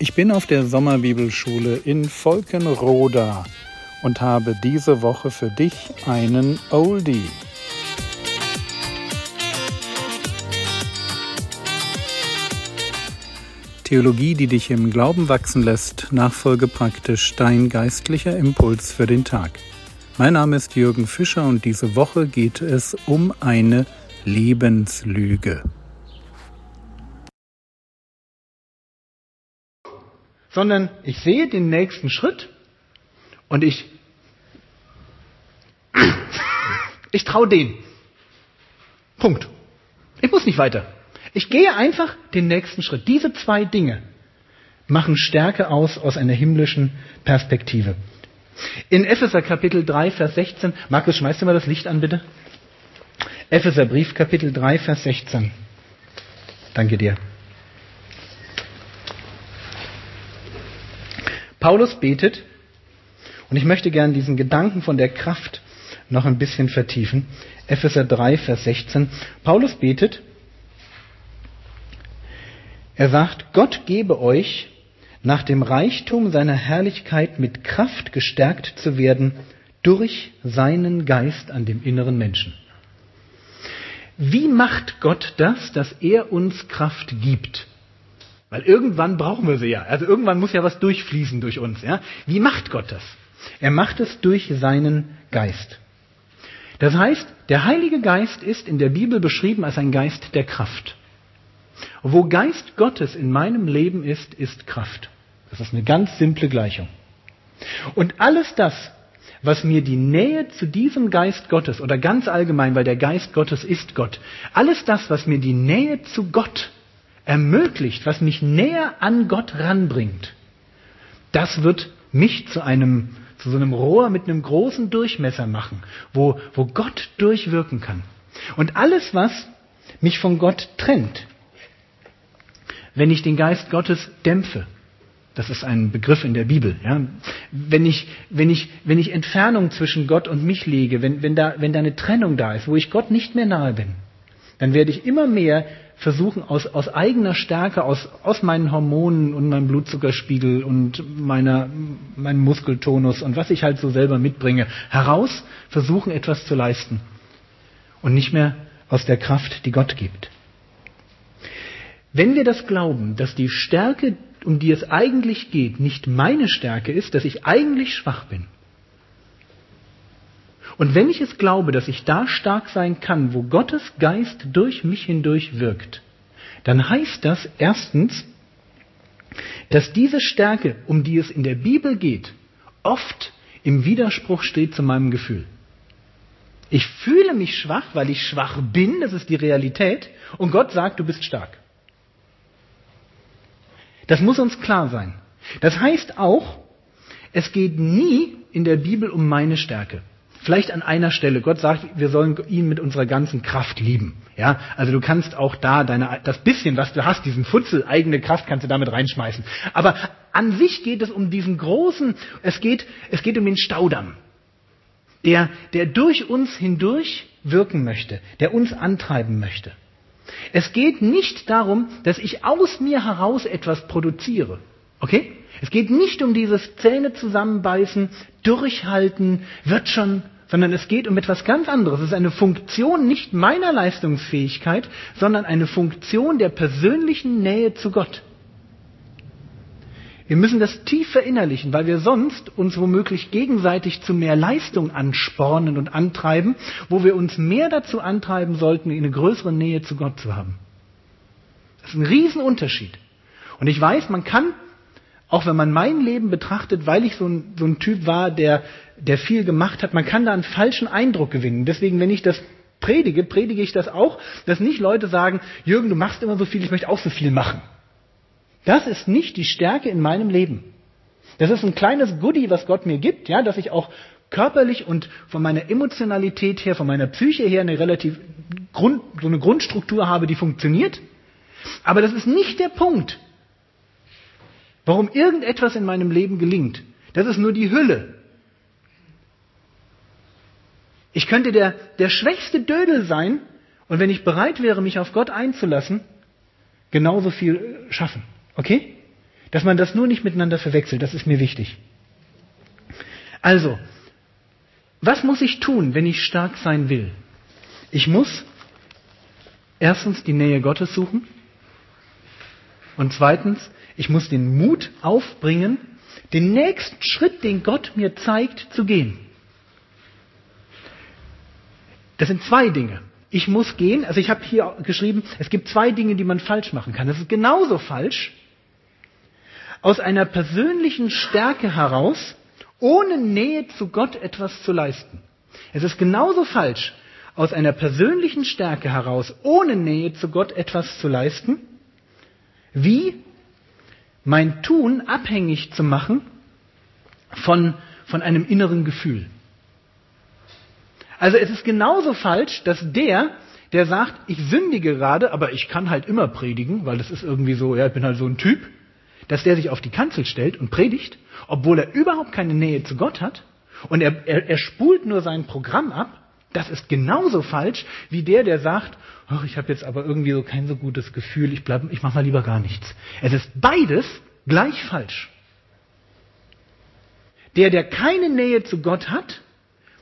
Ich bin auf der Sommerbibelschule in Volkenroda und habe diese Woche für dich einen Oldie. Theologie, die dich im Glauben wachsen lässt, nachfolge praktisch dein geistlicher Impuls für den Tag. Mein Name ist Jürgen Fischer und diese Woche geht es um eine Lebenslüge. Sondern ich sehe den nächsten Schritt und ich, ich traue den. Punkt. Ich muss nicht weiter. Ich gehe einfach den nächsten Schritt. Diese zwei Dinge machen Stärke aus aus einer himmlischen Perspektive. In Epheser Kapitel 3, Vers 16, Markus, schmeißt du mal das Licht an, bitte? Epheser Brief, Kapitel 3, Vers 16. Danke dir. Paulus betet, und ich möchte gern diesen Gedanken von der Kraft noch ein bisschen vertiefen. Epheser 3, Vers 16. Paulus betet, er sagt, Gott gebe euch, nach dem Reichtum seiner Herrlichkeit mit Kraft gestärkt zu werden durch seinen Geist an dem inneren Menschen. Wie macht Gott das, dass er uns Kraft gibt? Weil irgendwann brauchen wir sie ja. Also irgendwann muss ja was durchfließen durch uns. Ja? Wie macht Gott das? Er macht es durch seinen Geist. Das heißt, der Heilige Geist ist in der Bibel beschrieben als ein Geist der Kraft. wo Geist Gottes in meinem Leben ist, ist Kraft. Das ist eine ganz simple Gleichung. Und alles das, was mir die Nähe zu diesem Geist Gottes oder ganz allgemein, weil der Geist Gottes ist Gott, alles das, was mir die Nähe zu Gott ermöglicht, was mich näher an Gott ranbringt, das wird mich zu einem, zu so einem Rohr mit einem großen Durchmesser machen, wo, wo Gott durchwirken kann. Und alles, was mich von Gott trennt, wenn ich den Geist Gottes dämpfe, das ist ein Begriff in der Bibel. Ja. Wenn, ich, wenn, ich, wenn ich Entfernung zwischen Gott und mich lege, wenn, wenn, da, wenn da eine Trennung da ist, wo ich Gott nicht mehr nahe bin, dann werde ich immer mehr versuchen, aus, aus eigener Stärke, aus, aus meinen Hormonen und meinem Blutzuckerspiegel und meiner, meinem Muskeltonus und was ich halt so selber mitbringe, heraus versuchen, etwas zu leisten. Und nicht mehr aus der Kraft, die Gott gibt. Wenn wir das glauben, dass die Stärke, um die es eigentlich geht, nicht meine Stärke ist, dass ich eigentlich schwach bin, und wenn ich es glaube, dass ich da stark sein kann, wo Gottes Geist durch mich hindurch wirkt, dann heißt das erstens, dass diese Stärke, um die es in der Bibel geht, oft im Widerspruch steht zu meinem Gefühl. Ich fühle mich schwach, weil ich schwach bin, das ist die Realität, und Gott sagt, du bist stark. Das muss uns klar sein. Das heißt auch, es geht nie in der Bibel um meine Stärke. Vielleicht an einer Stelle. Gott sagt, wir sollen ihn mit unserer ganzen Kraft lieben. Ja, also du kannst auch da deine, das bisschen, was du hast, diesen Futzel, eigene Kraft kannst du damit reinschmeißen. Aber an sich geht es um diesen großen, es geht, es geht um den Staudamm, der, der durch uns hindurch wirken möchte, der uns antreiben möchte. Es geht nicht darum, dass ich aus mir heraus etwas produziere. Okay? Es geht nicht um dieses Zähne zusammenbeißen, durchhalten, wird schon, sondern es geht um etwas ganz anderes. Es ist eine Funktion nicht meiner Leistungsfähigkeit, sondern eine Funktion der persönlichen Nähe zu Gott. Wir müssen das tief verinnerlichen, weil wir sonst uns womöglich gegenseitig zu mehr Leistung anspornen und antreiben, wo wir uns mehr dazu antreiben sollten, eine größere Nähe zu Gott zu haben. Das ist ein Riesenunterschied. Und ich weiß, man kann auch wenn man mein Leben betrachtet, weil ich so ein, so ein Typ war, der, der viel gemacht hat, man kann da einen falschen Eindruck gewinnen. Deswegen, wenn ich das predige, predige ich das auch, dass nicht Leute sagen, Jürgen, du machst immer so viel, ich möchte auch so viel machen. Das ist nicht die Stärke in meinem Leben. Das ist ein kleines Goodie, was Gott mir gibt, ja, dass ich auch körperlich und von meiner Emotionalität her, von meiner Psyche her eine relativ Grund, so eine Grundstruktur habe, die funktioniert. Aber das ist nicht der Punkt. Warum irgendetwas in meinem Leben gelingt, das ist nur die Hülle. Ich könnte der, der schwächste Dödel sein und wenn ich bereit wäre, mich auf Gott einzulassen, genauso viel schaffen. Okay? Dass man das nur nicht miteinander verwechselt, das ist mir wichtig. Also, was muss ich tun, wenn ich stark sein will? Ich muss erstens die Nähe Gottes suchen und zweitens, ich muss den Mut aufbringen, den nächsten Schritt, den Gott mir zeigt, zu gehen. Das sind zwei Dinge. Ich muss gehen, also ich habe hier geschrieben, es gibt zwei Dinge, die man falsch machen kann. Das ist genauso falsch, aus einer persönlichen Stärke heraus, ohne Nähe zu Gott etwas zu leisten. Es ist genauso falsch, aus einer persönlichen Stärke heraus, ohne Nähe zu Gott etwas zu leisten, wie mein Tun abhängig zu machen von, von einem inneren Gefühl. Also es ist genauso falsch, dass der, der sagt, ich sündige gerade, aber ich kann halt immer predigen, weil das ist irgendwie so, ja, ich bin halt so ein Typ, dass der sich auf die Kanzel stellt und predigt, obwohl er überhaupt keine Nähe zu Gott hat und er, er, er spult nur sein Programm ab, das ist genauso falsch wie der, der sagt, oh, ich habe jetzt aber irgendwie so kein so gutes Gefühl, ich ich mache mal lieber gar nichts. Es ist beides gleich falsch. Der, der keine Nähe zu Gott hat,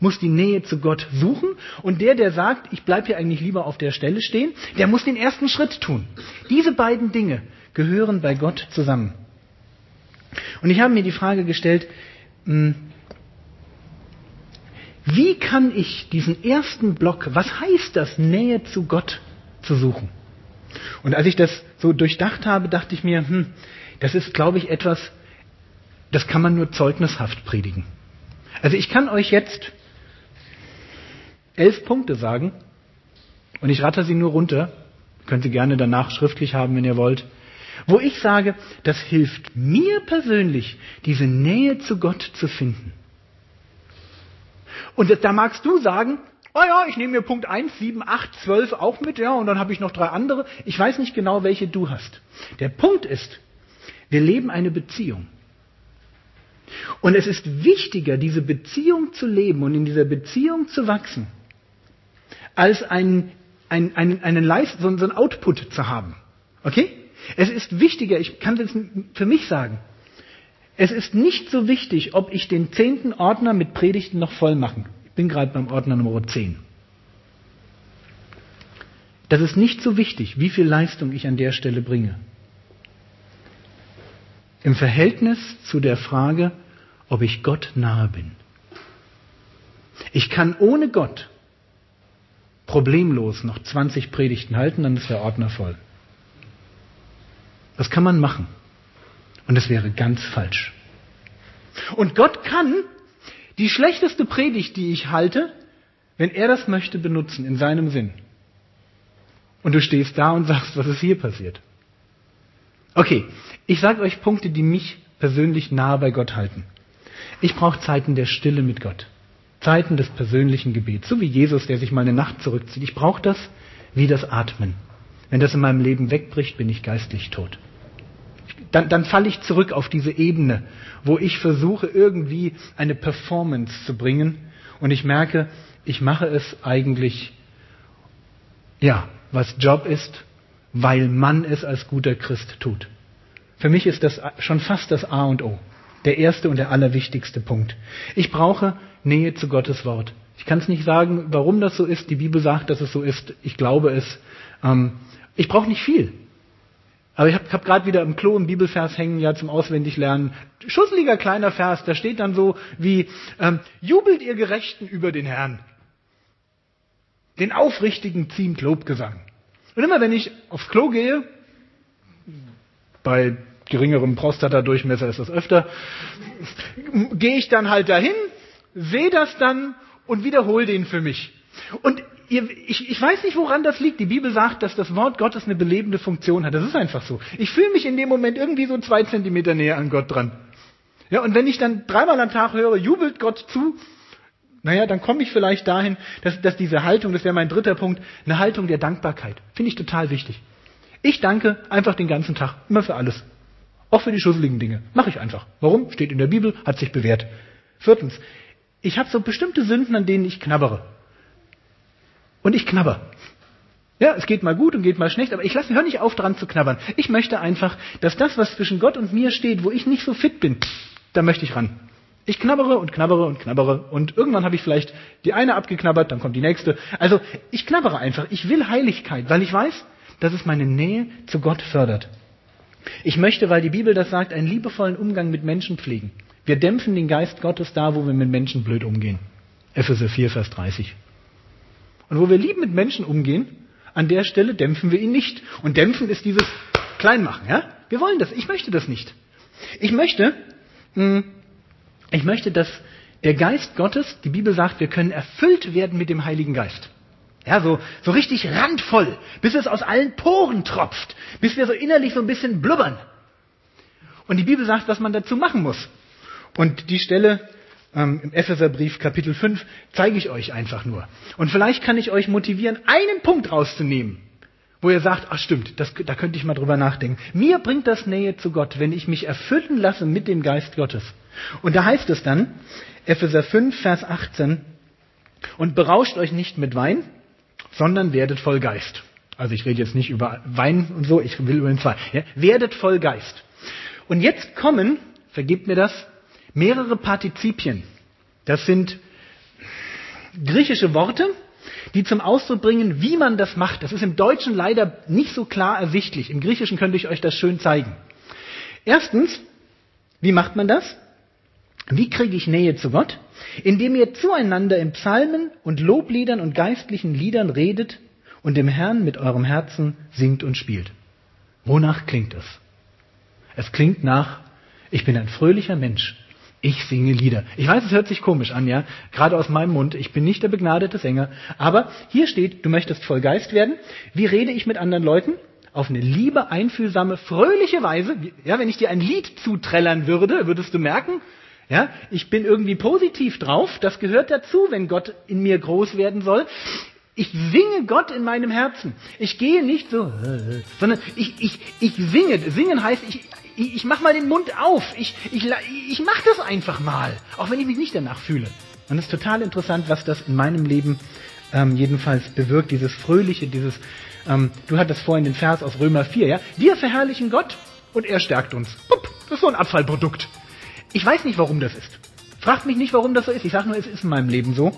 muss die Nähe zu Gott suchen und der, der sagt, ich bleibe hier eigentlich lieber auf der Stelle stehen, der muss den ersten Schritt tun. Diese beiden Dinge gehören bei Gott zusammen. Und ich habe mir die Frage gestellt, hm, wie kann ich diesen ersten Block, was heißt das, Nähe zu Gott zu suchen? Und als ich das so durchdacht habe, dachte ich mir, hm, das ist, glaube ich, etwas, das kann man nur zeugnishaft predigen. Also ich kann euch jetzt elf Punkte sagen und ich ratter sie nur runter. Könnt Sie gerne danach schriftlich haben, wenn ihr wollt. Wo ich sage, das hilft mir persönlich, diese Nähe zu Gott zu finden. Und da magst du sagen, oh ja, ich nehme mir Punkt 1, 7, 8, 12 auch mit, ja, und dann habe ich noch drei andere. Ich weiß nicht genau, welche du hast. Der Punkt ist, wir leben eine Beziehung. Und es ist wichtiger, diese Beziehung zu leben und in dieser Beziehung zu wachsen, als ein, ein, ein, einen Leist, so, so einen Output zu haben. Okay? Es ist wichtiger, ich kann es für mich sagen, es ist nicht so wichtig, ob ich den zehnten Ordner mit Predigten noch voll machen. Ich bin gerade beim Ordner Nummer 10. Das ist nicht so wichtig, wie viel Leistung ich an der Stelle bringe. Im Verhältnis zu der Frage, ob ich Gott nahe bin. Ich kann ohne Gott problemlos noch 20 Predigten halten, dann ist der Ordner voll. Das kann man machen. Und es wäre ganz falsch. Und Gott kann die schlechteste Predigt, die ich halte, wenn er das möchte, benutzen in seinem Sinn. Und du stehst da und sagst, was ist hier passiert? Okay, ich sage euch Punkte, die mich persönlich nahe bei Gott halten. Ich brauche Zeiten der Stille mit Gott. Zeiten des persönlichen Gebets. So wie Jesus, der sich mal eine Nacht zurückzieht. Ich brauche das wie das Atmen. Wenn das in meinem Leben wegbricht, bin ich geistlich tot dann, dann falle ich zurück auf diese Ebene, wo ich versuche, irgendwie eine Performance zu bringen und ich merke, ich mache es eigentlich, ja, was Job ist, weil man es als guter Christ tut. Für mich ist das schon fast das A und O. Der erste und der allerwichtigste Punkt. Ich brauche Nähe zu Gottes Wort. Ich kann es nicht sagen, warum das so ist. Die Bibel sagt, dass es so ist. Ich glaube es. Ähm, ich brauche nicht viel. Aber ich habe hab gerade wieder im Klo im Bibelvers hängen, ja zum Auswendiglernen. Schusseliger kleiner Vers, da steht dann so wie, ähm, jubelt ihr Gerechten über den Herrn. Den Aufrichtigen ziemt Lobgesang. Und immer wenn ich aufs Klo gehe, bei geringerem Prostatadurchmesser ist das öfter, gehe ich dann halt dahin, sehe das dann und wiederhole den für mich. Und ihr, ich, ich weiß nicht, woran das liegt. Die Bibel sagt, dass das Wort Gottes eine belebende Funktion hat. Das ist einfach so. Ich fühle mich in dem Moment irgendwie so zwei Zentimeter näher an Gott dran. Ja, und wenn ich dann dreimal am Tag höre, jubelt Gott zu, naja, dann komme ich vielleicht dahin, dass, dass diese Haltung, das wäre mein dritter Punkt, eine Haltung der Dankbarkeit. Finde ich total wichtig. Ich danke einfach den ganzen Tag, immer für alles. Auch für die schusseligen Dinge. Mache ich einfach. Warum? Steht in der Bibel, hat sich bewährt. Viertens, ich habe so bestimmte Sünden, an denen ich knabbere. Und ich knabber. Ja, es geht mal gut und geht mal schlecht, aber ich lasse, hör nicht auf, dran zu knabbern. Ich möchte einfach, dass das, was zwischen Gott und mir steht, wo ich nicht so fit bin, da möchte ich ran. Ich knabbere und knabbere und knabbere und irgendwann habe ich vielleicht die eine abgeknabbert, dann kommt die nächste. Also ich knabbere einfach. Ich will Heiligkeit, weil ich weiß, dass es meine Nähe zu Gott fördert. Ich möchte, weil die Bibel das sagt, einen liebevollen Umgang mit Menschen pflegen. Wir dämpfen den Geist Gottes da, wo wir mit Menschen blöd umgehen. Epheser 4, Vers 30. Und wo wir lieb mit Menschen umgehen, an der Stelle dämpfen wir ihn nicht. Und dämpfen ist dieses Kleinmachen, ja? Wir wollen das. Ich möchte das nicht. Ich möchte, hm, ich möchte, dass der Geist Gottes, die Bibel sagt, wir können erfüllt werden mit dem Heiligen Geist. Ja, so, so richtig randvoll, bis es aus allen Poren tropft, bis wir so innerlich so ein bisschen blubbern. Und die Bibel sagt, was man dazu machen muss. Und die Stelle ähm, im Epheserbrief Kapitel 5 zeige ich euch einfach nur. Und vielleicht kann ich euch motivieren, einen Punkt rauszunehmen, wo ihr sagt, ach stimmt, das, da könnte ich mal drüber nachdenken. Mir bringt das Nähe zu Gott, wenn ich mich erfüllen lasse mit dem Geist Gottes. Und da heißt es dann, Epheser 5, Vers 18, und berauscht euch nicht mit Wein, sondern werdet voll Geist. Also ich rede jetzt nicht über Wein und so, ich will über den zwei. Ja? Werdet voll Geist. Und jetzt kommen, vergebt mir das, mehrere Partizipien. Das sind griechische Worte, die zum Ausdruck bringen, wie man das macht. Das ist im Deutschen leider nicht so klar ersichtlich. Im Griechischen könnte ich euch das schön zeigen. Erstens, wie macht man das? Wie kriege ich Nähe zu Gott? Indem ihr zueinander in Psalmen und Lobliedern und geistlichen Liedern redet und dem Herrn mit eurem Herzen singt und spielt. Wonach klingt es? Es klingt nach, ich bin ein fröhlicher Mensch. Ich singe Lieder. Ich weiß, es hört sich komisch an, ja, gerade aus meinem Mund. Ich bin nicht der begnadete Sänger. Aber hier steht, du möchtest voll Geist werden. Wie rede ich mit anderen Leuten? Auf eine liebe, einfühlsame, fröhliche Weise. Ja, wenn ich dir ein Lied zuträllern würde, würdest du merken, ja, ich bin irgendwie positiv drauf. Das gehört dazu, wenn Gott in mir groß werden soll. Ich singe Gott in meinem Herzen. Ich gehe nicht so, sondern ich, ich, ich singe. Singen heißt, ich, ich, ich mache mal den Mund auf. Ich, ich, ich mache das einfach mal, auch wenn ich mich nicht danach fühle. Und es ist total interessant, was das in meinem Leben ähm, jedenfalls bewirkt, dieses Fröhliche, dieses, ähm, du hattest vorhin den Vers aus Römer 4, ja? Wir verherrlichen Gott und er stärkt uns. Pup, das ist so ein Abfallprodukt. Ich weiß nicht, warum das ist. Fragt mich nicht, warum das so ist. Ich sage nur, es ist in meinem Leben so.